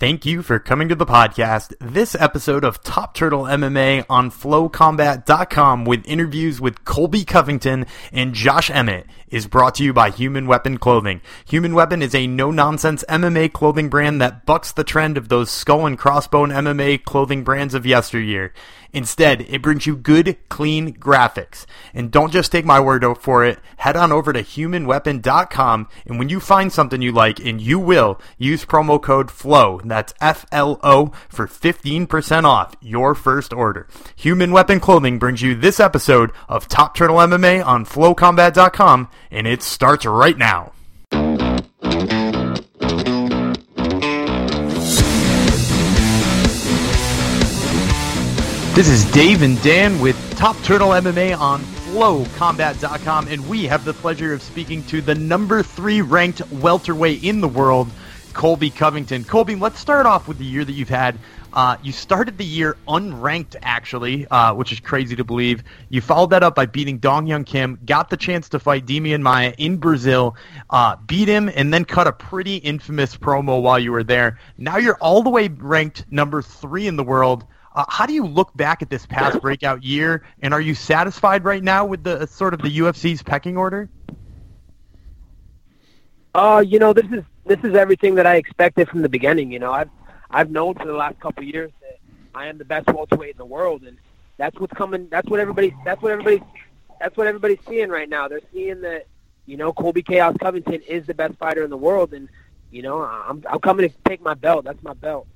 Thank you for coming to the podcast. This episode of Top Turtle MMA on FlowCombat.com with interviews with Colby Covington and Josh Emmett is brought to you by Human Weapon Clothing. Human Weapon is a no-nonsense MMA clothing brand that bucks the trend of those skull and crossbone MMA clothing brands of yesteryear. Instead, it brings you good, clean graphics. And don't just take my word for it. Head on over to humanweapon.com and when you find something you like, and you will, use promo code FLOW, that's F-L-O, for 15% off your first order. Human Weapon Clothing brings you this episode of Top Turtle MMA on flowcombat.com, and it starts right now. This is Dave and Dan with Top Turtle MMA on FlowCombat.com, and we have the pleasure of speaking to the number three ranked welterweight in the world, Colby Covington. Colby, let's start off with the year that you've had. Uh, you started the year unranked, actually, uh, which is crazy to believe. You followed that up by beating Dong Hyun Kim, got the chance to fight Demian Maia in Brazil, uh, beat him, and then cut a pretty infamous promo while you were there. Now you're all the way ranked number three in the world. Uh, how do you look back at this past breakout year, and are you satisfied right now with the sort of the UFC's pecking order? Uh, you know, this is this is everything that I expected from the beginning. You know, I've I've known for the last couple years that I am the best welterweight in the world, and that's what's coming. That's what everybody. That's what everybody. That's what everybody's seeing right now. They're seeing that you know Colby Chaos Covington is the best fighter in the world, and you know I'm I'm coming to take my belt. That's my belt.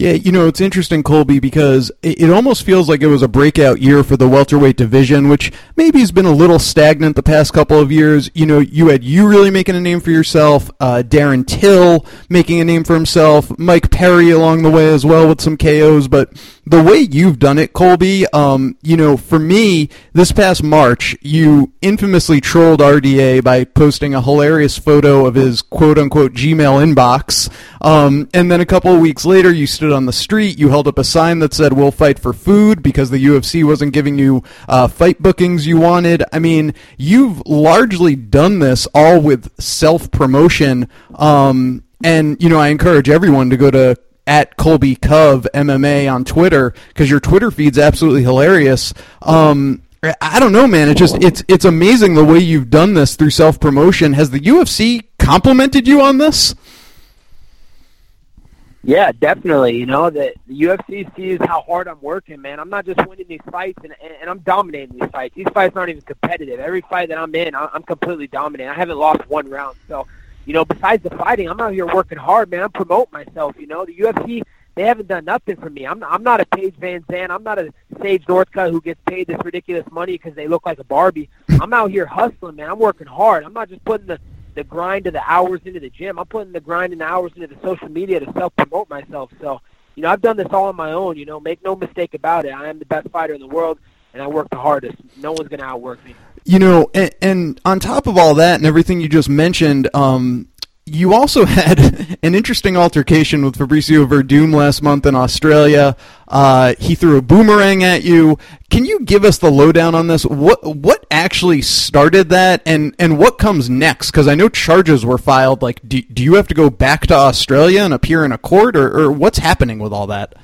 Yeah, you know, it's interesting, Colby, because it, almost feels like it was a breakout year for the welterweight division, which maybe has been a little stagnant the past couple of years. You know, you had you really making a name for yourself, uh, Darren Till making a name for himself, Mike Perry along the way as well with some KOs, but the way you've done it, Colby, um, you know, for me, this past March, you infamously trolled RDA by posting a hilarious photo of his quote unquote Gmail inbox. Um, and then a couple of weeks later, you stood on the street, you held up a sign that said, We'll fight for food because the UFC wasn't giving you uh, fight bookings you wanted. I mean, you've largely done this all with self promotion. Um, and, you know, I encourage everyone to go to at Colby Cove MMA on Twitter because your Twitter feed's absolutely hilarious. Um, I don't know, man. It's just it's it's amazing the way you've done this through self promotion. Has the UFC complimented you on this? Yeah, definitely. You know that the UFC sees how hard I'm working, man. I'm not just winning these fights, and and I'm dominating these fights. These fights aren't even competitive. Every fight that I'm in, I'm completely dominating. I haven't lost one round, so you know, besides the fighting, I'm out here working hard, man. I'm promoting myself. You know, the UFC they haven't done nothing for me. I'm I'm not a Paige VanZant. I'm not a Sage Northcutt who gets paid this ridiculous money because they look like a Barbie. I'm out here hustling, man. I'm working hard. I'm not just putting the the grind of the hours into the gym. I'm putting the grind and hours into the social media to self promote myself. So, you know, I've done this all on my own. You know, make no mistake about it. I am the best fighter in the world, and I work the hardest. No one's to outwork me. You know, and, and, on top of all that and everything you just mentioned, um, you also had an interesting altercation with Fabricio Werdum last month in Australia. Uh, he threw a boomerang at you. Can you give us the lowdown on this? What what actually started that, and and what comes next? Because I know charges were filed. Like, do, do you have to go back to Australia and appear in a court, or, or what's happening with all that?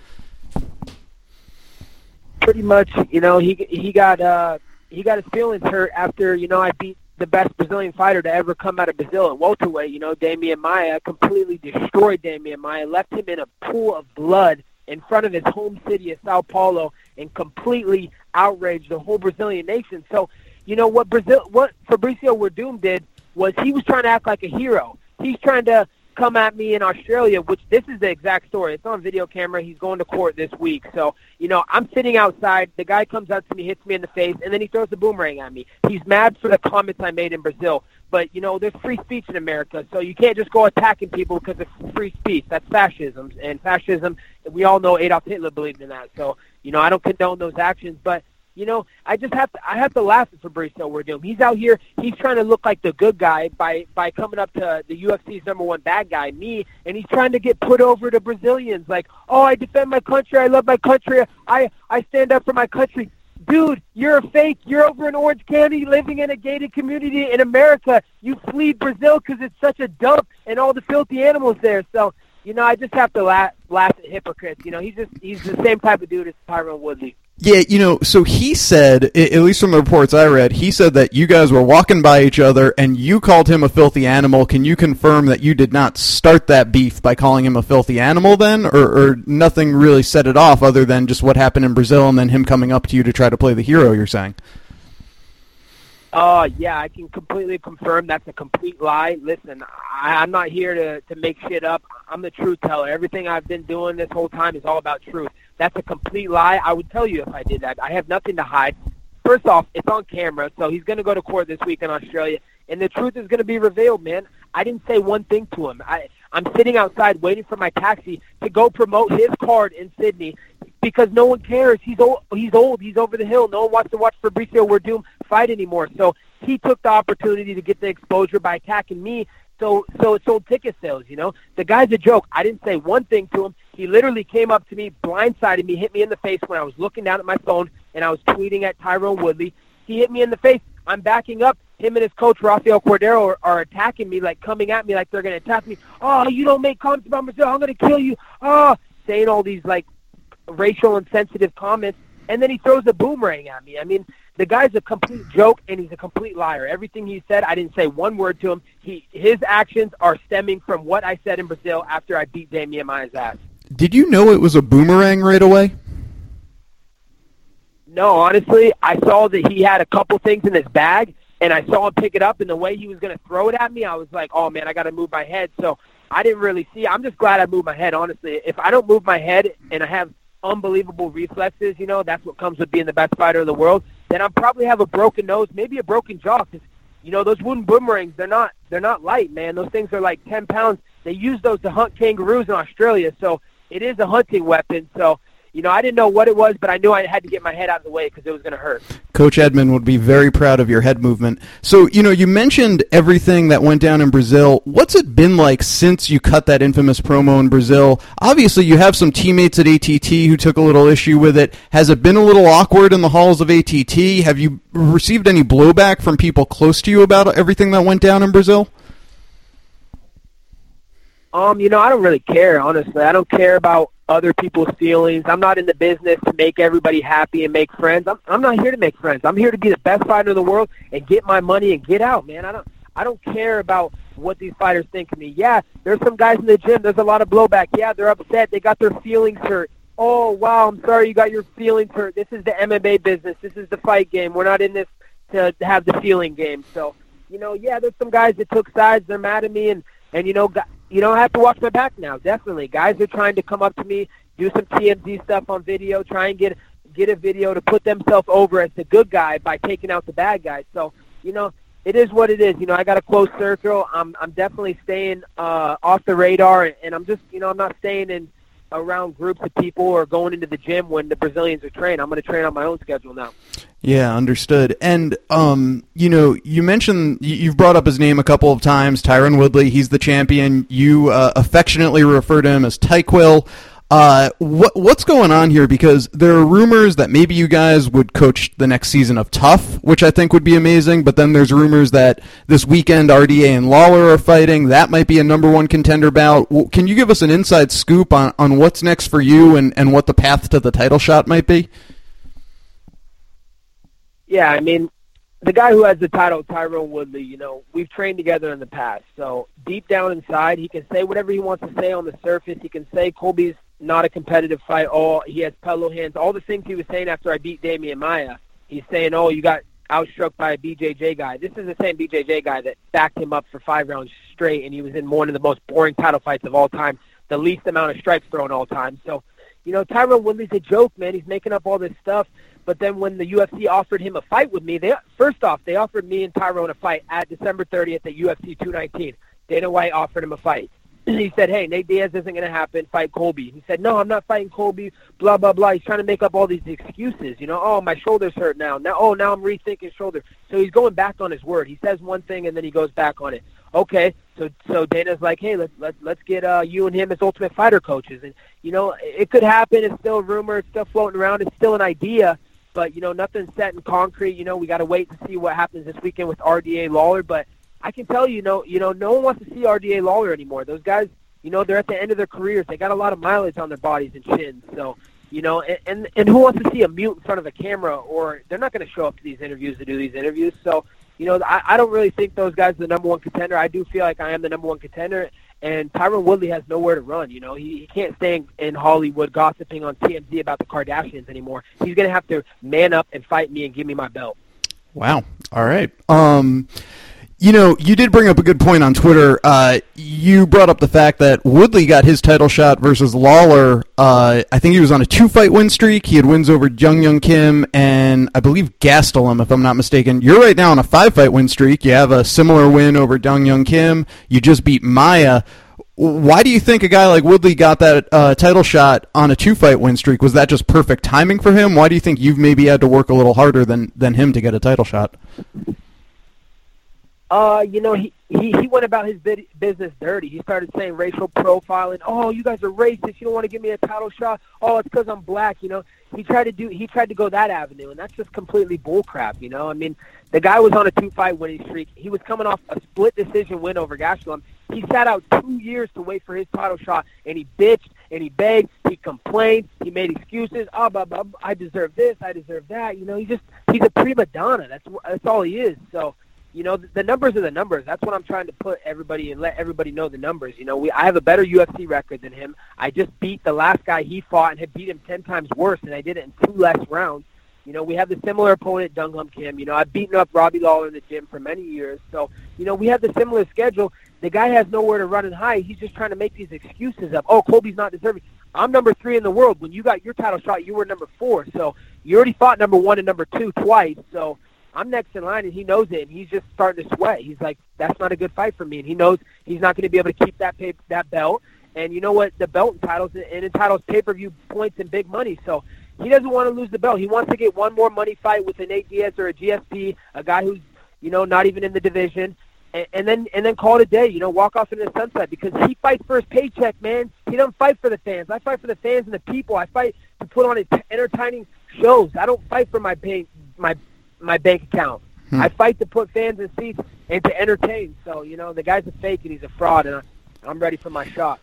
Pretty much, you know, he he got uh, he got his feelings hurt after you know I beat the best Brazilian fighter to ever come out of Brazil at welterweight. You know, Demian Maia completely destroyed Demian Maia, left him in a pool of blood in front of his home city of Sao Paulo, and completely outraged the whole Brazilian nation. So, you know what Brazil, what Fabricio Werdum did was he was trying to act like a hero. He's trying to come at me in Australia, which this is the exact story. It's on video camera. He's going to court this week. So, you know, I'm sitting outside. The guy comes up to me, hits me in the face, and then he throws a boomerang at me. He's mad for the comments I made in Brazil. But, you know, there's free speech in America, so you can't just go attacking people because of free speech. That's fascism. And fascism, we all know Adolf Hitler believed in that. So, you know, I don't condone those actions. But you know, I just have to I have to laugh at Fabricio Werdum. He's out here, he's trying to look like the good guy by by coming up to the UFC's number one bad guy, me, and he's trying to get put over to Brazilians. Like, oh, I defend my country, I love my country, I I stand up for my country. Dude, you're a fake. You're over in Orange County living in a gated community in America. You flee Brazil because it's such a dump and all the filthy animals there. So, you know, I just have to laugh, laugh at hypocrites. You know, he's just he's the same type of dude as Tyron Woodley. Yeah, you know, so he said, at least from the reports I read, he said that you guys were walking by each other and you called him a filthy animal. Can you confirm that you did not start that beef by calling him a filthy animal then? Or, or nothing really set it off other than just what happened in Brazil and then him coming up to you to try to play the hero, you're saying? Oh, uh, yeah, I can completely confirm that's a complete lie. Listen, I, I'm not here to, to make shit up. I'm the truth teller. Everything I've been doing this whole time is all about truth. That's a complete lie. I would tell you if I did that. I have nothing to hide. First off, it's on camera, so he's going to go to court this week in Australia, and the truth is going to be revealed, man. I didn't say one thing to him. I, I'm sitting outside waiting for my taxi to go promote his card in Sydney because no one cares. He's old. He's old. He's over the hill. No one wants to watch Fabricio Werdum fight anymore. So he took the opportunity to get the exposure by attacking me. So so it sold ticket sales. You know, the guy's a joke. I didn't say one thing to him. He literally came up to me, blindsided me, hit me in the face when I was looking down at my phone and I was tweeting at Tyron Woodley. He hit me in the face. I'm backing up. Him and his coach Rafael Cordeiro are, are attacking me, like coming at me like they're to attack me. Oh, you don't make comments about Brazil. I'm to kill you. Oh, saying all these like racial insensitive comments, and then he throws a boomerang at me. I mean, the guy's a complete joke and he's a complete liar. Everything he said, I didn't say one word to him. He his actions are stemming from what I said in Brazil after I beat Demian Maia's ass. Did you know it was a boomerang right away? No, honestly, I saw that he had a couple things in his bag, and I saw him pick it up, and the way he was going to throw it at me, I was like, oh man, I got to move my head. So I didn't really see. I'm just glad I moved my head. Honestly, if I don't move my head and I have unbelievable reflexes, you know, that's what comes with being the best fighter in the world, then I'll probably have a broken nose, maybe a broken jaw. Cause, you know, those wooden boomerangs, they're not they're not light, man. Those things are like 10 pounds. They use those to hunt kangaroos in Australia, so it is a hunting weapon. So you know, I didn't know what it was, but I knew I had to get my head out of the way because it was going to hurt. Coach Edmond would be very proud of your head movement. So, you know, you mentioned everything that went down in Brazil. What's it been like since you cut that infamous promo in Brazil? Obviously, you have some teammates at ATT who took a little issue with it. Has it been a little awkward in the halls of ATT? Have you received any blowback from people close to you about everything that went down in Brazil? Um, you know, I don't really care, honestly. I don't care about other people's feelings. I'm not in the business to make everybody happy and make friends. I'm I'm not here to make friends. I'm here to be the best fighter in the world and get my money and get out, man. I don't I don't care about what these fighters think of me. Yeah, there's some guys in the gym. There's a lot of blowback. Yeah, they're upset. They got their feelings hurt. Oh wow, I'm sorry you got your feelings hurt. This is the MMA business. This is the fight game. We're not in this to have the feeling game. So, you know, yeah, there's some guys that took sides. They're mad at me, and and you know, you don't have to watch my back now. Definitely, guys are trying to come up to me, do some TMZ stuff on video, try and get get a video to put themselves over as the good guy by taking out the bad guy. So, you know, it is what it is. You know, I got a close circle. I'm I'm definitely staying uh, off the radar, and I'm just, you know, I'm not staying in around groups of people or going into the gym when the Brazilians are trained. I'm going to train on my own schedule now. Yeah, understood. And um, you know, you mentioned you've brought up his name a couple of times, Tyron Woodley. He's the champion. You uh, affectionately refer to him as Tyquill. Uh, what what's going on here? Because there are rumors that maybe you guys would coach the next season of TUF, which I think would be amazing. But then there's rumors that this weekend RDA and Lawler are fighting. That might be a number one contender bout. Can you give us an inside scoop on, on what's next for you and, and what the path to the title shot might be? Yeah, I mean, the guy who has the title, Tyron Woodley, you know, we've trained together in the past. So deep down inside, he can say whatever he wants to say on the surface. He can say Colby's not a competitive fight. All he has pillow hands. All the things he was saying after I beat Demian Maia. He's saying, oh, you got outstruck by a BJJ guy. This is the same BJJ guy that backed him up for five rounds straight, and he was in one of the most boring title fights of all time, the least amount of strikes thrown all time. So, you know, Tyron Woodley's a joke, man. He's making up all this stuff. But then when the UFC offered him a fight with me, they first off they offered me and Tyron a fight at December 30th at UFC 219. Dana White offered him a fight. He said, "Hey, Nate Diaz isn't going to happen. Fight Colby." He said, "No, I'm not fighting Colby." Blah blah blah. He's trying to make up all these excuses. You know, oh my shoulder's hurt now. Now, oh now I'm rethinking shoulder. So he's going back on his word. He says one thing and then he goes back on it. Okay, so so Dana's like, hey, let's let's let's get uh, you and him as Ultimate Fighter coaches, and you know it could happen. It's still a rumor. It's still floating around. It's still an idea but you know nothing's set in concrete. You know we got to wait to see what happens this weekend with RDA Lawler. But I can tell you, know, you know, no one wants to see RDA Lawler anymore. Those guys, you know, they're at the end of their careers. They got a lot of mileage on their bodies and chins. So, you know, and and, and who wants to see a mute in front of a camera? Or they're not going to show up to these interviews to do these interviews. So, you know, I, I don't really think those guys are the number one contender. I do feel like I am the number one contender, and Tyron Woodley has nowhere to run. You know, he, he can't stay in, in Hollywood gossiping on TMZ about the Kardashians anymore. He's going to have to man up and fight me and give me my belt. Wow. All right. Um, you know, you did bring up a good point on Twitter. Uh, you brought up the fact that Woodley got his title shot versus Lawler. Uh, I think he was on a two-fight win streak. He had wins over Dong Hyun Kim and I believe Gastelum, if I'm not mistaken. You're right now on a five-fight win streak. You have a similar win over Dong Hyun Kim. You just beat Maia. Why do you think a guy like Woodley got that uh, title shot on a two-fight win streak? Was that just perfect timing for him? Why do you think you've maybe had to work a little harder than than him to get a title shot? Uh, you know, he, he, he went about his business dirty. He started saying racial profiling. Oh, you guys are racist. You don't want to give me a title shot. Oh, it's because I'm black. You know, he tried to do. He tried to go that avenue, and that's just completely bullcrap. You know, I mean, the guy was on a two-fight winning streak. He was coming off a split decision win over Gastelum. He sat out two years to wait for his title shot, and he bitched and he begged. He complained. He made excuses. Oh, blah, blah, blah, I deserve this. I deserve that. You know, he just he's a prima donna. That's that's all he is. So you know, the numbers are the numbers. That's what I'm trying to put everybody and let everybody know the numbers. You know, we I have a better UFC record than him. I just beat the last guy he fought and had beat him ten times worse, and I did it in two less rounds. You know, we have the similar opponent, Dong Hyun Kim. You know, I've beaten up Robbie Lawler in the gym for many years. So, you know, we have the similar schedule. The guy has nowhere to run and hide. He's just trying to make these excuses up. Oh, Colby's not deserving. I'm number three in the world. When you got your title shot, you were number four. So you already fought number one and number two twice. So I'm next in line, and he knows it, and he's just starting to sweat. He's like, that's not a good fight for me, and he knows he's not going to be able to keep that pay, that belt. And you know what? The belt entitles and entitles pay-per-view points and big money. So he doesn't want to lose the belt. He wants to get one more money fight with an Nate Diaz or a GSP, a guy who's you know not even in the division, and, and then and then call it a day. You know, walk off into the sunset because he fights for his paycheck, man. He doesn't fight for the fans. I fight for the fans and the people. I fight to put on entertaining shows. I don't fight for my pay, my my bank account. Hmm. I fight to put fans in seats and to entertain. So you know, the guy's a fake and he's a fraud, and I'm ready for my shot.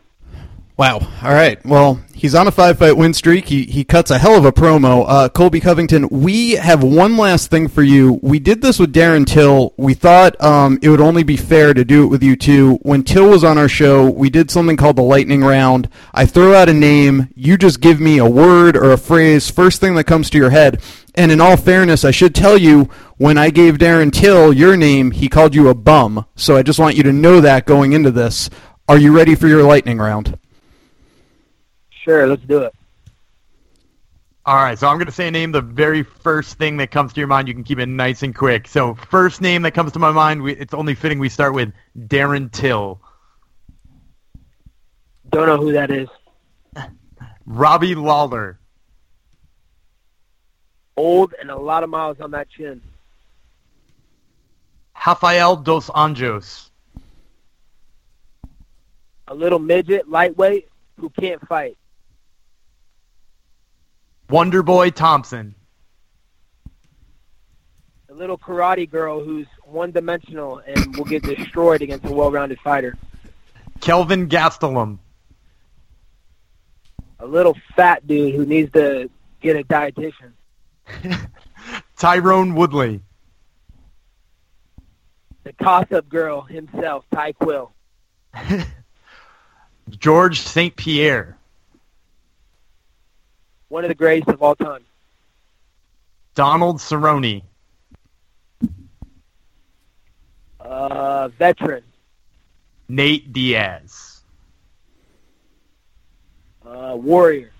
Wow. All right. Well, he's on a five fight win streak. He, he cuts a hell of a promo. Uh, Colby Covington, we have one last thing for you. We did this with Darren Till. We thought um, it would only be fair to do it with you too. When Till was on our show, we did something called the lightning round. I throw out a name. You just give me a word or a phrase, first thing that comes to your head. And in all fairness, I should tell you, when I gave Darren Till your name, he called you a bum. So I just want you to know that going into this. Are you ready for your lightning round? Sure, let's do it. All right, so I'm going to say a name, the very first thing that comes to your mind. You can keep it nice and quick. So, first name that comes to my mind, we, it's only fitting we start with Darren Till. Don't know who that is. Robbie Lawler. Old and a lot of miles on that chin. Rafael dos Anjos. A little midget, lightweight, who can't fight. Wonder Boy Thompson. A little karate girl who's one-dimensional and will get destroyed against a well-rounded fighter. Kelvin Gastelum. A little fat dude who needs to get a dietitian. Tyron Woodley. The toss-up girl himself, Ty Quill. George St. Pierre one of the greatest of all time. Donald Cerrone. Uh, veteran. Nate Diaz. Uh, warrior.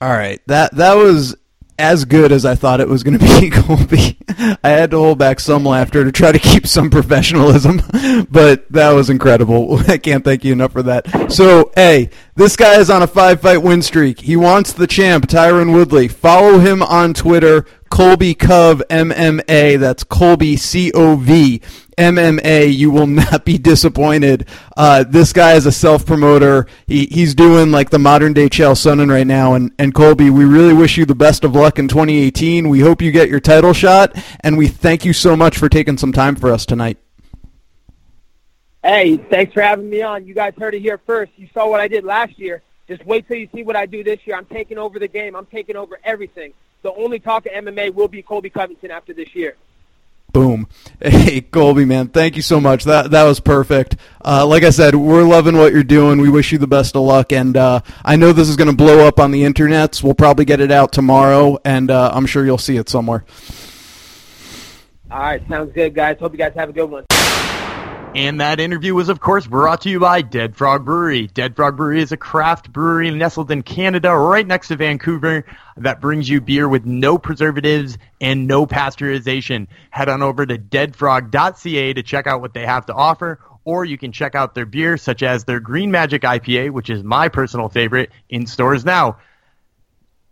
All right, that that was as good as I thought it was going to be, Colby. I had to hold back some laughter to try to keep some professionalism, but that was incredible. I can't thank you enough for that. So, hey, this guy is on a five fight win streak. He wants the champ, Tyron Woodley. Follow him on Twitter, Colby Cov MMA. That's Colby C O V. MMA, you will not be disappointed. Uh, this guy is a self promoter. He, he's doing like the modern day Chael Sonnen right now. And, and Colby, we really wish you the best of luck in 2018. We hope you get your title shot, and we thank you so much for taking some time for us tonight. Hey, thanks for having me on. You guys heard it here first. You saw what I did last year. Just wait till you see what I do this year. I'm taking over the game. I'm taking over everything. The only talk of MMA will be Colby Covington after this year. Boom. Hey, Colby, man, thank you so much. That that was perfect. Uh, like I said, we're loving what you're doing. We wish you the best of luck, and uh, I know this is going to blow up on the internets. We'll probably get it out tomorrow, and uh, I'm sure you'll see it somewhere. All right, sounds good, guys. Hope you guys have a good one. And that interview was, of course, brought to you by Dead Frog Brewery. Dead Frog Brewery is a craft brewery nestled in Canada, right next to Vancouver, that brings you beer with no preservatives and no pasteurization. Head on over to deadfrog.ca to check out what they have to offer, or you can check out their beer, such as their Green Magic IPA, which is my personal favorite, in stores now.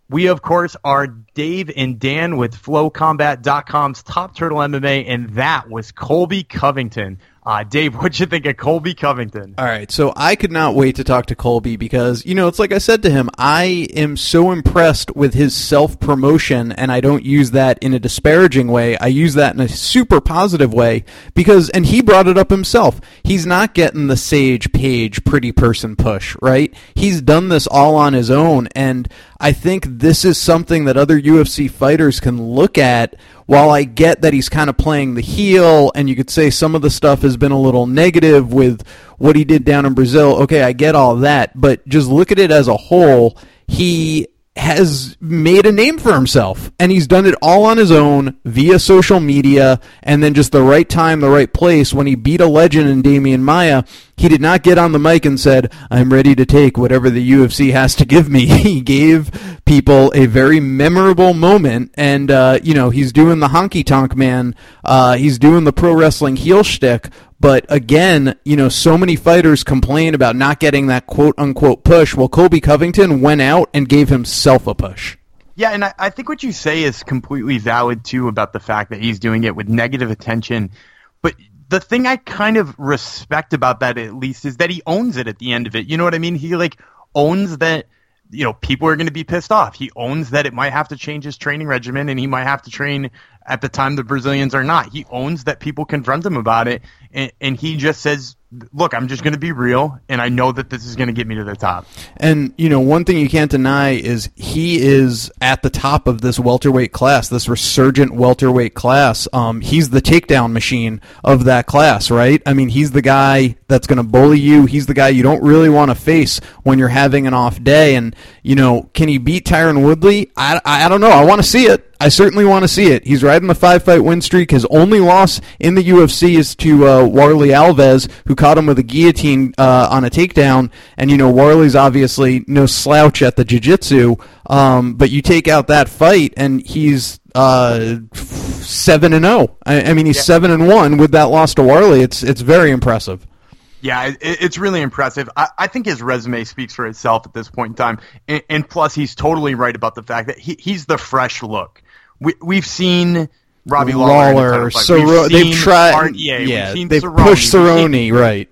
We, of course, are Dave and Dan with FlowCombat.com's Top Turtle MMA, and that was Colby Covington. Uh, Dave, what'd you think of Colby Covington? All right, so I could not wait to talk to Colby because, you know, it's like I said to him, I am so impressed with his self promotion, and I don't use that in a disparaging way. I use that in a super positive way because, and he brought it up himself, he's not getting the Sage Paige pretty person push, right? He's done this all on his own, and I think this is something that other UFC fighters can look at while I get that he's kind of playing the heel, and you could say some of the stuff has been a little negative with what he did down in Brazil, okay, I get all that, but just look at it as a whole. He has made a name for himself and he's done it all on his own via social media and then just the right time the right place when he beat a legend in Demian Maia he did not get on the mic and said I'm ready to take whatever the UFC has to give me he gave people a very memorable moment and uh, you know he's doing the honky tonk man uh, he's doing the pro wrestling heel shtick but again, you know, so many fighters complain about not getting that quote unquote push. Well, Colby Covington went out and gave himself a push. Yeah, and I, I think what you say is completely valid too about the fact that he's doing it with negative attention. But the thing I kind of respect about that at least is that he owns it at the end of it. You know what I mean? He like owns that you know people are going to be pissed off. He owns that it might have to change his training regimen and he might have to train at the time the Brazilians are not. He owns that people confront him about it, and, and he just says, "Look, I'm just going to be real, and I know that this is going to get me to the top." And you know, one thing you can't deny is he is at the top of this welterweight class, this resurgent welterweight class. Um, he's the takedown machine of that class, right? I mean, he's the guy that's going to bully you. He's the guy you don't really want to face when you're having an off day. And you know, can he beat Tyron Woodley? I, I, I don't know. I want to see it. I certainly want to see it. He's riding the five fight win streak. His only loss in the UFC is to uh, Warlley Alves, who caught him with a guillotine uh, on a takedown. And you know Warley's obviously no slouch at the jiu-jitsu. Um, but you take out that fight, and he's uh, seven and zero. Oh. I, I mean, he's yeah. seven and one with that loss to Warley. It's it's very impressive. Yeah, it, it's really impressive. I, I, think his resume speaks for itself at this point in time, and, and plus, he's totally right about the fact that he, he's the fresh look we, we've seen Robbie Lawler, Lawler they've tried, yeah, they've Cerrone, pushed Cerrone, right?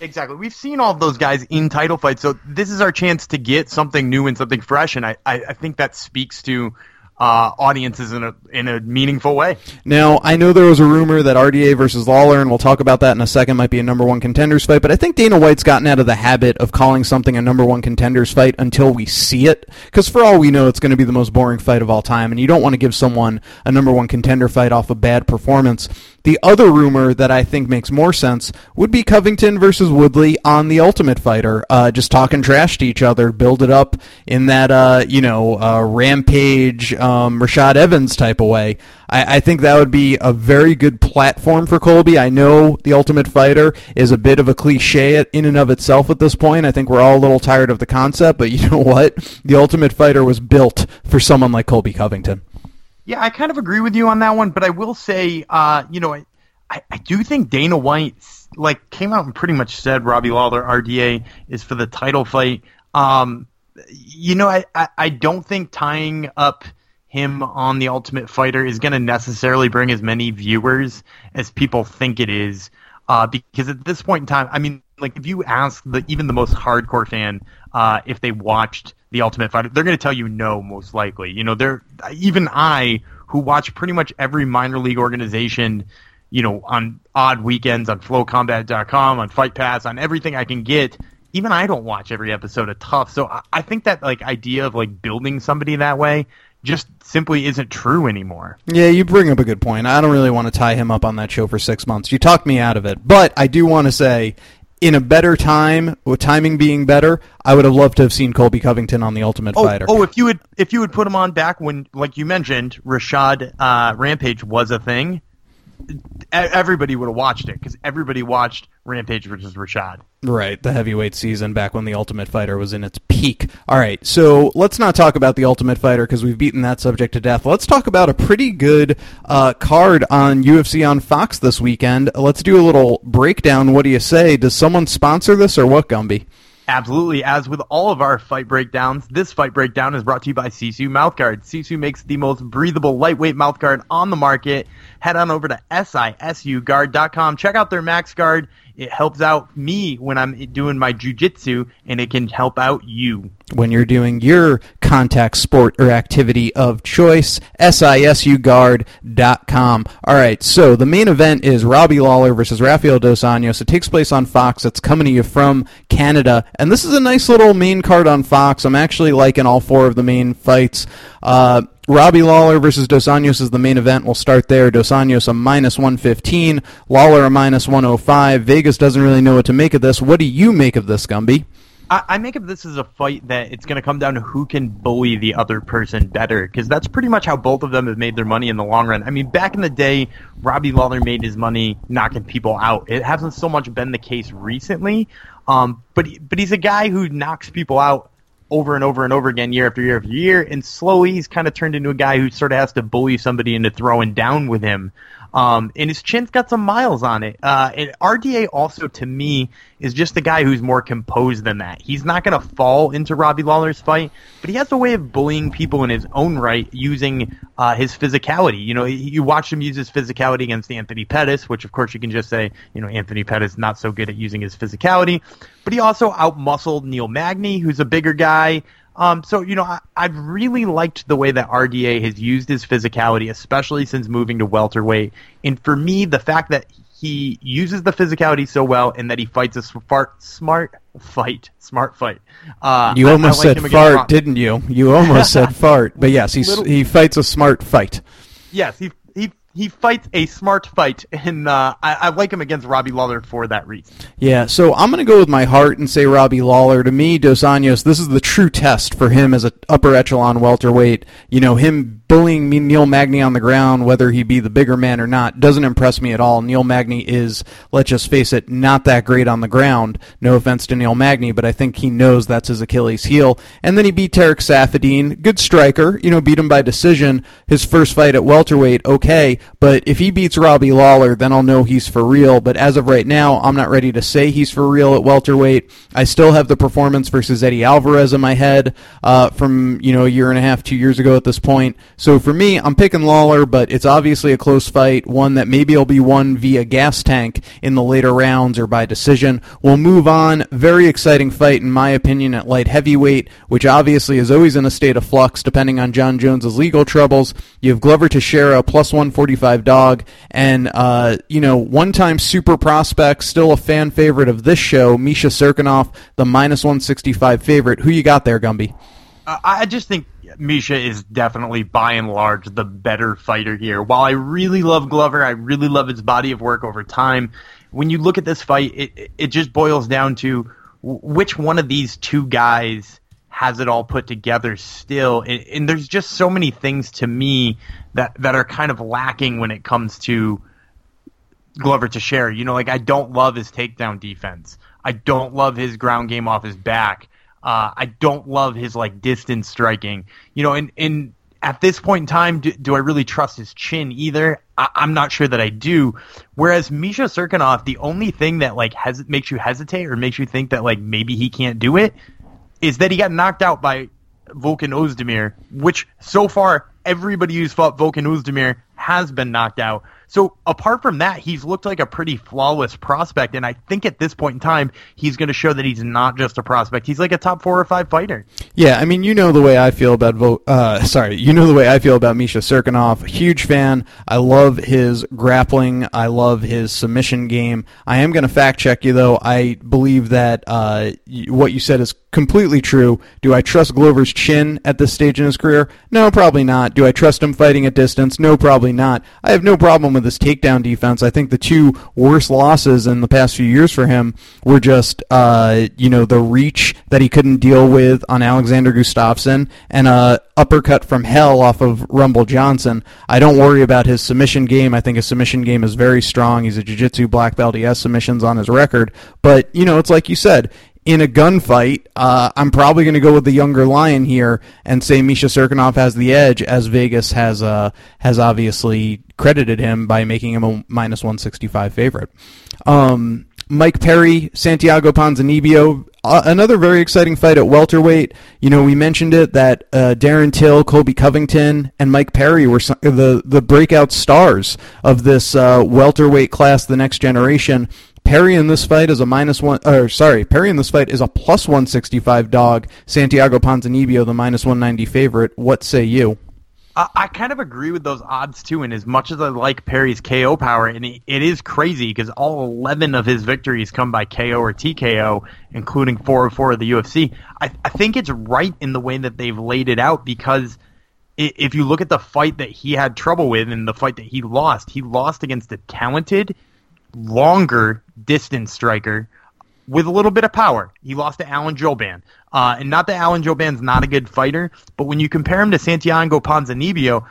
Exactly. We've seen all those guys in title fights, so this is our chance to get something new and something fresh, and I, I, I think that speaks to uh, audiences in a in a meaningful way. Now, I know there was a rumor that RDA versus Lawler, and we'll talk about that in a second, might be a number one contenders fight. But I think Dana White's gotten out of the habit of calling something a number one contenders fight until we see it, because for all we know, it's going to be the most boring fight of all time, and you don't want to give someone a number one contender fight off a bad performance. The other rumor that I think makes more sense would be Covington versus Woodley on the Ultimate Fighter, uh, just talking trash to each other, build it up in that uh, you know uh, rampage um, Rashad Evans type of way. I, I, think that would be a very good platform for Colby. I know the Ultimate Fighter is a bit of a cliche in and of itself at this point. I think we're all a little tired of the concept, but you know what? The Ultimate Fighter was built for someone like Colby Covington. Yeah, I kind of agree with you on that one, but I will say, uh, you know, I, I, do think Dana White like came out and pretty much said Robbie Lawler RDA is for the title fight. Um, you know, I, I, I don't think tying up him on the Ultimate Fighter is going to necessarily bring as many viewers as people think it is. Uh, because at this point in time, I mean, like if you ask the even the most hardcore fan uh, if they watched the Ultimate Fighter, they're going to tell you no, most likely. You know, they're even I who watch pretty much every minor league organization you know, on odd weekends on flowcombat.com, on Fight Pass, on everything I can get. Even I don't watch every episode of TUF, So I, I think that like idea of like building somebody that way just simply isn't true anymore. Yeah, you bring up a good point. I don't really want to tie him up on that show for six months. You talked me out of it. But I do want to say, in a better time, with timing being better, I would have loved to have seen Colby Covington on the Ultimate Oh, Fighter. oh, if you would if you would put him on back when, like you mentioned, Rashad uh, Rampage was a thing, everybody would have watched it because everybody watched Rampage versus Rashad. Right, the heavyweight season back when the Ultimate Fighter was in its peak. All right, so let's not talk about the Ultimate Fighter because we've beaten that subject to death. Let's talk about a pretty good uh, card on UFC on Fox this weekend. Let's do a little breakdown. What do you say? Does someone sponsor this or what, Gumby? Absolutely. As with all of our fight breakdowns, this fight breakdown is brought to you by Sisu Mouthguard. Sisu makes the most breathable, lightweight mouthguard on the market. Head on over to sisuguard.com. Check out their Max Guard. It helps out me when I'm doing my jujitsu, and it can help out you. when you're doing your contact sport or activity of choice. SISUguard.com. All right, so the main event is Robbie Lawler versus Rafael Dos Anjos. It takes place on Fox. It's coming to you from Canada. And this is a nice little main card on Fox. I'm actually liking all four of the main fights. Uh, Robbie Lawler versus Dos Anjos is the main event. We'll start there. Dos Anjos a minus 115, Lawler a minus 105. Vegas doesn't really know what to make of this. What do you make of this, Gumby? I, make of this as a fight that it's going to come down to who can bully the other person better, because that's pretty much how both of them have made their money in the long run. I mean, back in the day, Robbie Lawler made his money knocking people out. It hasn't so much been the case recently, um, but but he's a guy who knocks people out over and over and over again, year after year after year, and slowly he's kind of turned into a guy who sort of has to bully somebody into throwing down with him. Um, and his chin's got some miles on it. Uh, and RDA also, to me, is just a guy who's more composed than that. He's not going to fall into Robbie Lawler's fight, but he has a way of bullying people in his own right using uh, his physicality. You know, you watch him use his physicality against Anthony Pettis, which of course you can just say, you know, Anthony Pettis not so good at using his physicality, but he also outmuscled Neil Magny, who's a bigger guy. Um, so you know, I, I've really liked the way that RDA has used his physicality, especially since moving to welterweight. And for me, the fact that he uses the physicality so well and that he fights a smart, smart fight, smart fight. Uh, You I- I almost like said fart, didn't you? You almost said fart. But yes, he's, he fights a smart fight. Yes, he he fights a smart fight, and uh, I, I like him against Robbie Lawler for that reason. Yeah, so I'm going to go with my heart and say Robbie Lawler. To me, Dos Anjos, this is the true test for him as a upper echelon welterweight. You know, him bullying Neil Magny on the ground, whether he be the bigger man or not, doesn't impress me at all. Neil Magny is, let's just face it, not that great on the ground. No offense to Neil Magny, but I think he knows that's his Achilles heel. And then he beat Tarec Saffiedine, good striker, you know, beat him by decision. His first fight at welterweight, okay, but if he beats Robbie Lawler, then I'll know he's for real. But as of right now, I'm not ready to say he's for real at welterweight. I still have the performance versus Eddie Alvarez in my head uh, from you know a year and a half, two years ago at this point. So for me, I'm picking Lawler, but it's obviously a close fight, one that maybe will be won via gas tank in the later rounds or by decision. We'll move on. Very exciting fight in my opinion at light heavyweight, which obviously is always in a state of flux depending on Jon Jones's legal troubles. You have Glover Teixeira plus 145 dog, and uh, you know one-time super prospect, still a fan favorite of this show, Misha Cirkunov, the minus 165 favorite. Who you got there, Gumby? Uh, I just think Misha is definitely, by and large, the better fighter here. While I really love Glover, I really love his body of work over time. When you look at this fight, it it just boils down to which one of these two guys has it all put together still. And, and there's just so many things to me that that are kind of lacking when it comes to Glover Teixeira. You know, like I don't love his takedown defense. I don't love his ground game off his back. Uh, I don't love his like distance striking. You know, and and at this point in time, do, do I really trust his chin either? I, I'm not sure that I do. Whereas Misha Cirkunov, the only thing that like has makes you hesitate or makes you think that like maybe he can't do it is that he got knocked out by Volkan Ozdemir, which so far everybody who's fought Volkan Ozdemir has been knocked out. So apart from that, he's looked like a pretty flawless prospect, and I think at this point in time, he's going to show that he's not just a prospect. He's like a top four or five fighter. Yeah, I mean, you know the way I feel about Vo- uh, sorry, you know the way I feel about Misha Cirkunov. Huge fan. I love his grappling. I love his submission game. I am going to fact check you though. I believe that uh, what you said is completely true. Do I trust Glover's chin at this stage in his career? No, probably not. Do I trust him fighting at distance? No, probably not. I have no problem with his takedown defense. I think the two worst losses in the past few years for him were just, uh, you know, the reach that he couldn't deal with on Alexander Gustafsson and a uppercut from hell off of Rumble Johnson. I don't worry about his submission game. I think his submission game is very strong. He's a jiu-jitsu black belt. He has submissions on his record. But, you know, it's like you said, in a gunfight, uh, I'm probably going to go with the younger lion here and say Misha Cirkunov has the edge, as Vegas has uh, has obviously credited him by making him a minus 165 favorite. Um, Mike Perry, Santiago Ponzinibbio, uh, another very exciting fight at welterweight. You know, we mentioned it that uh, Darren Till, Colby Covington, and Mike Perry were some, the the breakout stars of this uh, welterweight class, the next generation. Perry in this fight is a minus one, or sorry, Perry in this fight is a plus 165 dog. Santiago Ponzinibbio, the minus 190 favorite. What say you? I, kind of agree with those odds too. And as much as I like Perry's KO power, and it, is crazy because all 11 of his victories come by KO or TKO, including four or four of the UFC. I, I think it's right in the way that they've laid it out because if you look at the fight that he had trouble with and the fight that he lost, he lost against a talented longer distance striker with a little bit of power. He lost to Alan Jouban. Uh, and not that Alan Jouban's not a good fighter, but when you compare him to Santiago Ponzinibbio,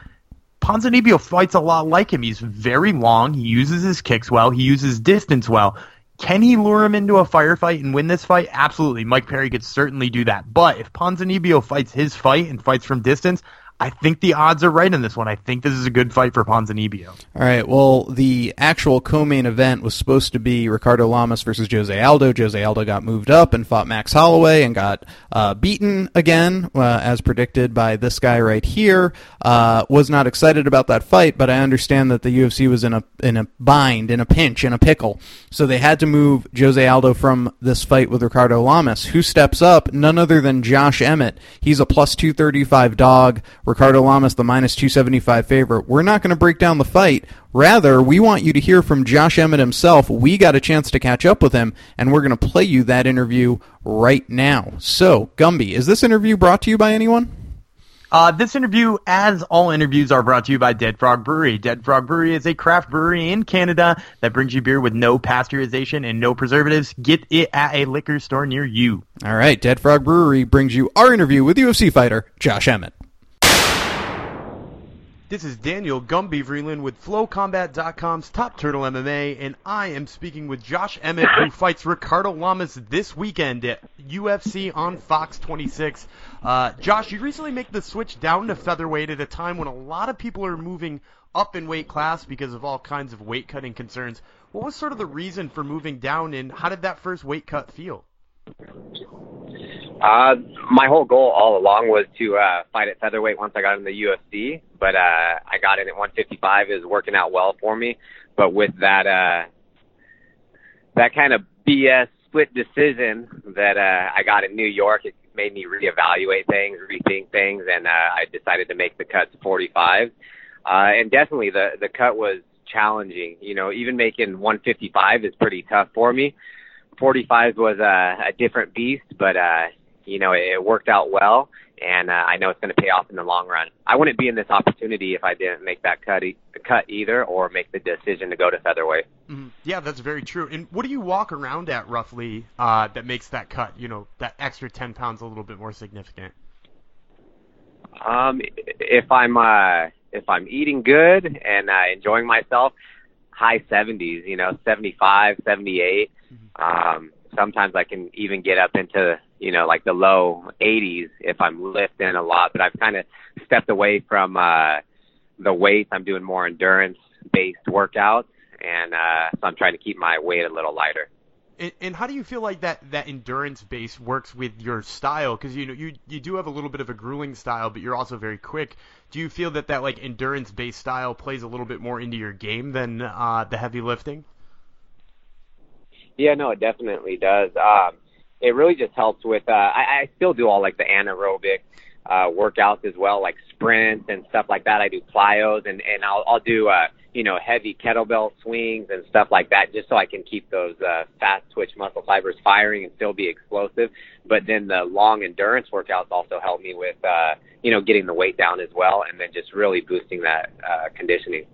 Ponzinibbio fights a lot like him. He's very long. He uses his kicks well. He uses distance well. Can he lure him into a firefight and win this fight? Absolutely. Mike Perry could certainly do that. But if Ponzinibbio fights his fight and fights from distance, I think the odds are right in this one. I think this is a good fight for Ponzinibbio. All right. Well, the actual co-main event was supposed to be Ricardo Lamas versus Jose Aldo. Jose Aldo got moved up and fought Max Holloway and got uh, beaten again, uh, as predicted by this guy right here. Uh, was not excited about that fight, but I understand that the UFC was in a in a bind, in a pinch, in a pickle, so they had to move Jose Aldo from this fight with Ricardo Lamas. Who steps up? None other than Josh Emmett. He's a plus two thirty five dog. Ricardo Lamas, the minus 275 favorite. We're not going to break down the fight. Rather, we want you to hear from Josh Emmett himself. We got a chance to catch up with him, and we're going to play you that interview right now. So, Gumby, is this interview brought to you by anyone? Uh, this interview, as all interviews, are brought to you by Dead Frog Brewery. Dead Frog Brewery is a craft brewery in Canada that brings you beer with no pasteurization and no preservatives. Get it at a liquor store near you. All right, Dead Frog Brewery brings you our interview with UFC fighter Josh Emmett. This is Daniel Gumby Vreeland with FlowCombat.com's Top Turtle MMA, and I am speaking with Josh Emmett, who fights Ricardo Lamas this weekend at UFC on Fox 26. Uh, Josh, you recently made the switch down to featherweight at a time when a lot of people are moving up in weight class because of all kinds of weight cutting concerns. What was sort of the reason for moving down, and how did that first weight cut feel? Uh, my whole goal all along was to uh, fight at featherweight once I got in the UFC, but uh, I got in at 155 is working out well for me. But with that uh, that kind of BS split decision that uh, I got in New York, it made me reevaluate things, rethink things, and uh, I decided to make the cut to 45. Uh, and definitely the the cut was challenging. You know, even making 155 is pretty tough for me. 45 was a, a different beast, but uh, you know, it, it worked out well, and uh, I know it's going to pay off in the long run. I wouldn't be in this opportunity if I didn't make that cut, e- cut either, or make the decision to go to featherweight. Mm-hmm. Yeah, that's very true. And what do you walk around at roughly uh, that makes that cut? You know, that extra 10 pounds a little bit more significant. Um, if I'm uh, if I'm eating good and uh, enjoying myself, high 70s. You know, 75, 78. Mm-hmm. Um, sometimes I can even get up into you know like the low 80s if I'm lifting a lot. But I've kind of stepped away from uh, the weights. I'm doing more endurance based workouts, and uh, so I'm trying to keep my weight a little lighter. And, and how do you feel like that that endurance base works with your style? Because you know you you do have a little bit of a grueling style, but you're also very quick. Do you feel that that like endurance based style plays a little bit more into your game than uh, the heavy lifting? Yeah, no, it definitely does. Um, it really just helps with. Uh, I, I still do all like the anaerobic uh, workouts as well, like sprints and stuff like that. I do plyos and and I'll I'll do uh, you know heavy kettlebell swings and stuff like that, just so I can keep those uh, fast twitch muscle fibers firing and still be explosive. But then the long endurance workouts also help me with uh, you know getting the weight down as well, and then just really boosting that uh, conditioning.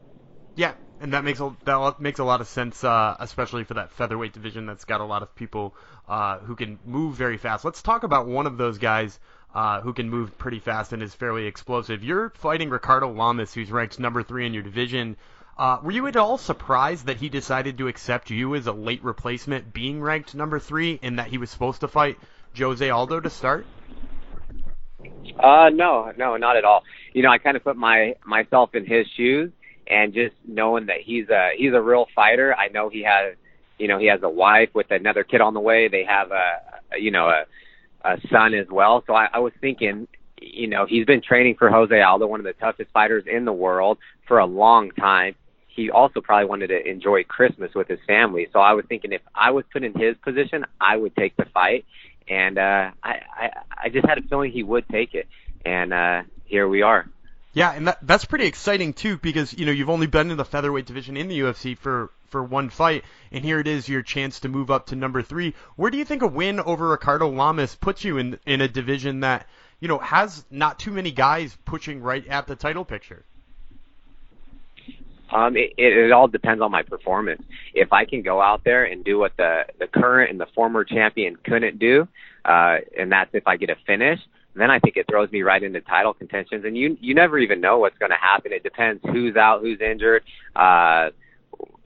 Yeah, and that makes a that makes a lot of sense, uh, especially for that featherweight division that's got a lot of people uh, who can move very fast. Let's talk about one of those guys uh, who can move pretty fast and is fairly explosive. You're fighting Ricardo Lamas, who's ranked number three in your division. Uh, were you at all surprised that he decided to accept you as a late replacement, being ranked number three, and that he was supposed to fight Jose Aldo to start? Uh, no, no, not at all. You know, I kind of put my myself in his shoes, and just knowing that he's a he's a real fighter. I know he has, you know, he has a wife with another kid on the way. They have a, a you know, a a son as well. So I, I was thinking, you know, he's been training for Jose Aldo, one of the toughest fighters in the world, for a long time. He also probably wanted to enjoy Christmas with his family. So I was thinking, if I was put in his position, I would take the fight. And uh, I, I, I just had a feeling he would take it. And uh, here we are. Yeah, and that, that's pretty exciting too because you know you've only been in the featherweight division in the UFC for for one fight, and here it is your chance to move up to number three. Where do you think a win over Ricardo Lamas puts you in in a division that you know has not too many guys pushing right at the title picture? Um, it, it, it all depends on my performance. If I can go out there and do what the the current and the former champion couldn't do, uh, and that's if I get a finish, then I think it throws me right into title contentions. And you you never even know what's going to happen. It depends who's out, who's injured, uh,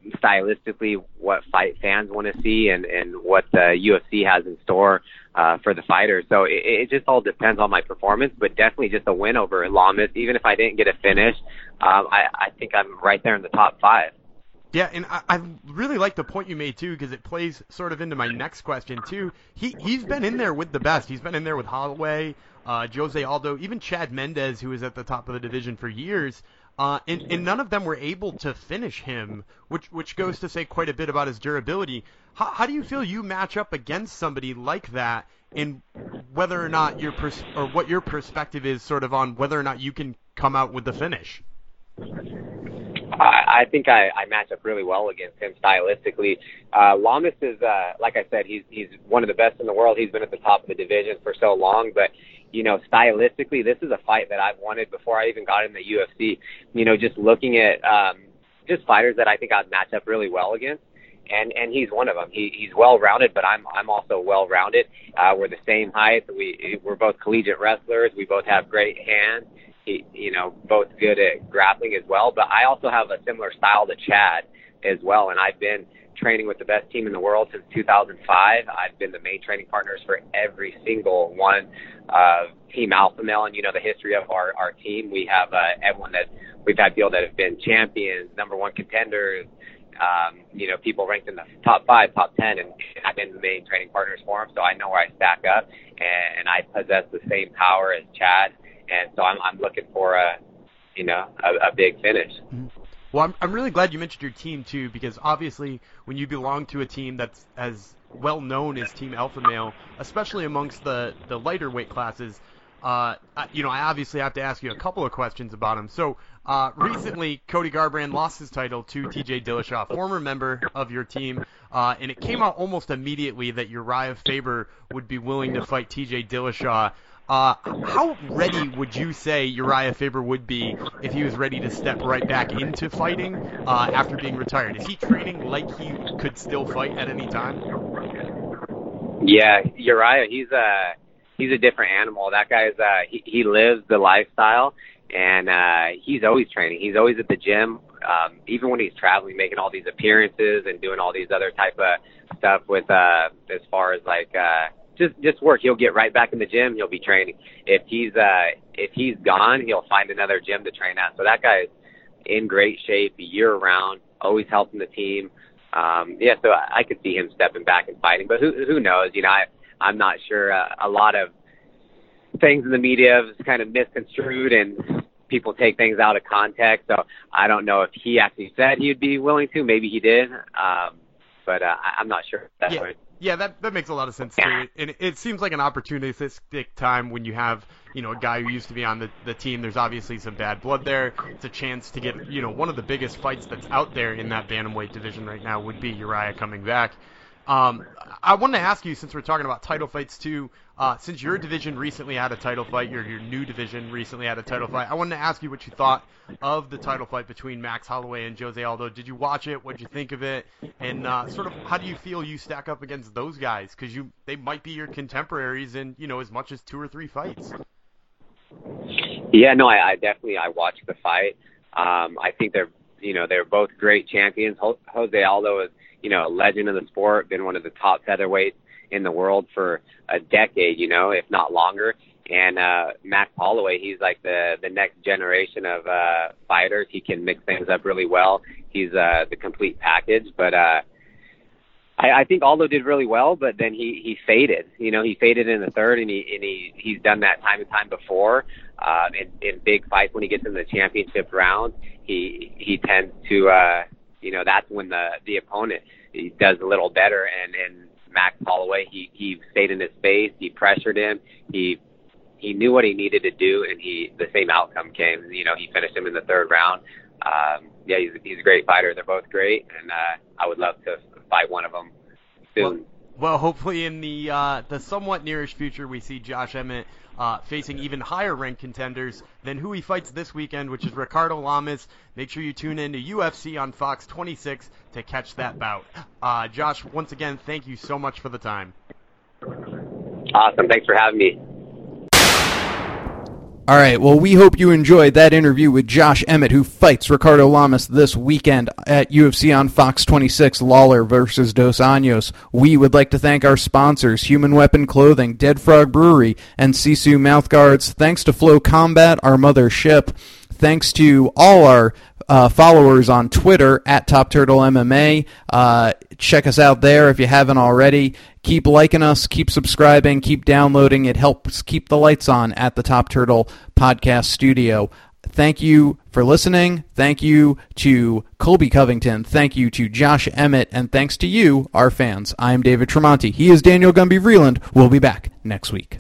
stylistically what fight fans want to see, and and what the UFC has in store uh, for the fighters. So it, it just all depends on my performance. But definitely just a win over Lamas, even if I didn't get a finish, um, I I think I'm right there in the top five. Yeah, and I, I really like the point you made too because it plays sort of into my next question too. He he's been in there with the best. He's been in there with Holloway, uh, Jose Aldo, even Chad Mendes, who was at the top of the division for years. Uh, and, and none of them were able to finish him, which which goes to say quite a bit about his durability. How, how do you feel you match up against somebody like that, and whether or not your pers- or what your perspective is, sort of on whether or not you can come out with the finish? I, I think I, I match up really well against him stylistically. Uh, Lamas is, uh, like I said, he's he's one of the best in the world. He's been at the top of the division for so long, but you know, stylistically, this is a fight that I've wanted before I even got in the UFC. You know, just looking at um, just fighters that I think I'd match up really well against. And and he's one of them. He he's well rounded, but I'm I'm also well rounded. Uh, we're the same height. We we're both collegiate wrestlers. We both have great hands. He, you know, both good at grappling as well. But I also have a similar style to Chad as well. And I've been training with the best team in the world since 2005. I've been the main training partners for every single one of Team Alpha Male, and you know the history of our our team. We have uh, everyone that we've had people that have been champions, number one contenders. Um, you know, people ranked in the top five, top ten, and I've been the main training partners for them, so I know where I stack up, and, and I possess the same power as Chad, and so I'm I'm looking for a, you know, a, a big finish. Mm-hmm. Well, I'm, I'm really glad you mentioned your team too, because obviously when you belong to a team that's as well known as Team Alpha Male, especially amongst the the lighter weight classes, uh, you know, I obviously have to ask you a couple of questions about him. So, uh, recently, Cody Garbrandt lost his title to TJ Dillashaw, former member of your team, uh, and it came out almost immediately that Uriah Faber would be willing to fight TJ Dillashaw. Uh, how ready would you say Uriah Faber would be if he was ready to step right back into fighting uh, after being retired? Is he training like he could still fight at any time? Yeah, Uriah, he's a he's a different animal. That guy's uh, he, he lives the lifestyle, and uh, he's always training. He's always at the gym. Um, even when he's traveling, making all these appearances and doing all these other type of stuff with uh, as far as like. Uh, just just work. He'll get right back in the gym. He'll be training. If he's uh if he's gone, he'll find another gym to train at. So that guy is in great shape year round, always helping the team. Um, yeah, so I, I could see him stepping back and fighting, but who who knows? You know, I I'm not sure. Uh, a lot of things in the media is kind of misconstrued and people take things out of context. So I don't know if he actually said he'd be willing to. Maybe he did, um, but uh, I'm not sure. That yeah. Yeah, that that makes a lot of sense too. And it seems like an opportunistic time when you have, you know, a guy who used to be on the, the team. There's obviously some bad blood there. It's a chance to get, you know, one of the biggest fights that's out there in that bantamweight division right now would be Uriah coming back. Um, I want to ask you, since we're talking about title fights too, uh, since your division recently had a title fight, your your new division recently had a title fight. I wanted to ask you what you thought of the title fight between Max Holloway and Jose Aldo. Did you watch it? What did you think of it? And uh, sort of how do you feel you stack up against those guys? Because you they might be your contemporaries in you know as much as two or three fights. Yeah, no, I, I definitely I watched the fight. Um, I think they're you know they're both great champions. Jose Aldo is you know, a legend of the sport, been one of the top featherweights in the world for a decade, you know, if not longer. And uh Max Holloway, he's like the the next generation of uh fighters. He can mix things up really well. He's uh the complete package. But uh I, I think Aldo did really well, but then he he faded. You know, he faded in the third, and he and he he's done that time and time before. Um, in, in big fights, when he gets in the championship round, he he tends to uh you know that's when the the opponent he does a little better. And and Max Holloway, he he stayed in his space, he pressured him, he he knew what he needed to do, and he the same outcome came. You know, he finished him in the third round. Um, yeah, he's he's a great fighter. They're both great, and uh, I would love to fight one of them soon. Well, well hopefully in the uh, the somewhat nearish future, we see Josh Emmett uh, facing even higher ranked contenders than who he fights this weekend, which is Ricardo Lamas. Make sure you tune in to UFC on Fox 26 to catch that bout. Uh, Josh, once again, thank you so much for the time. Awesome. Thanks for having me. All right. Well, we hope you enjoyed that interview with Josh Emmett, who fights Ricardo Lamas this weekend at UFC on Fox 26, Lawler versus Dos Anjos. We would like to thank our sponsors, Human Weapon Clothing, Dead Frog Brewery, and Sisu Mouthguards. Thanks to FloCombat, our mother ship. Thanks to all our uh, followers on Twitter at Top Turtle MMA. Uh, check us out there if you haven't already. Keep liking us, keep subscribing, keep downloading. It helps keep the lights on at the Top Turtle Podcast Studio. Thank you for listening. Thank you to Colby Covington. Thank you to Josh Emmett. And thanks to you, our fans. I'm David Tremonti. He is Daniel Gumby Vreeland. We'll be back next week.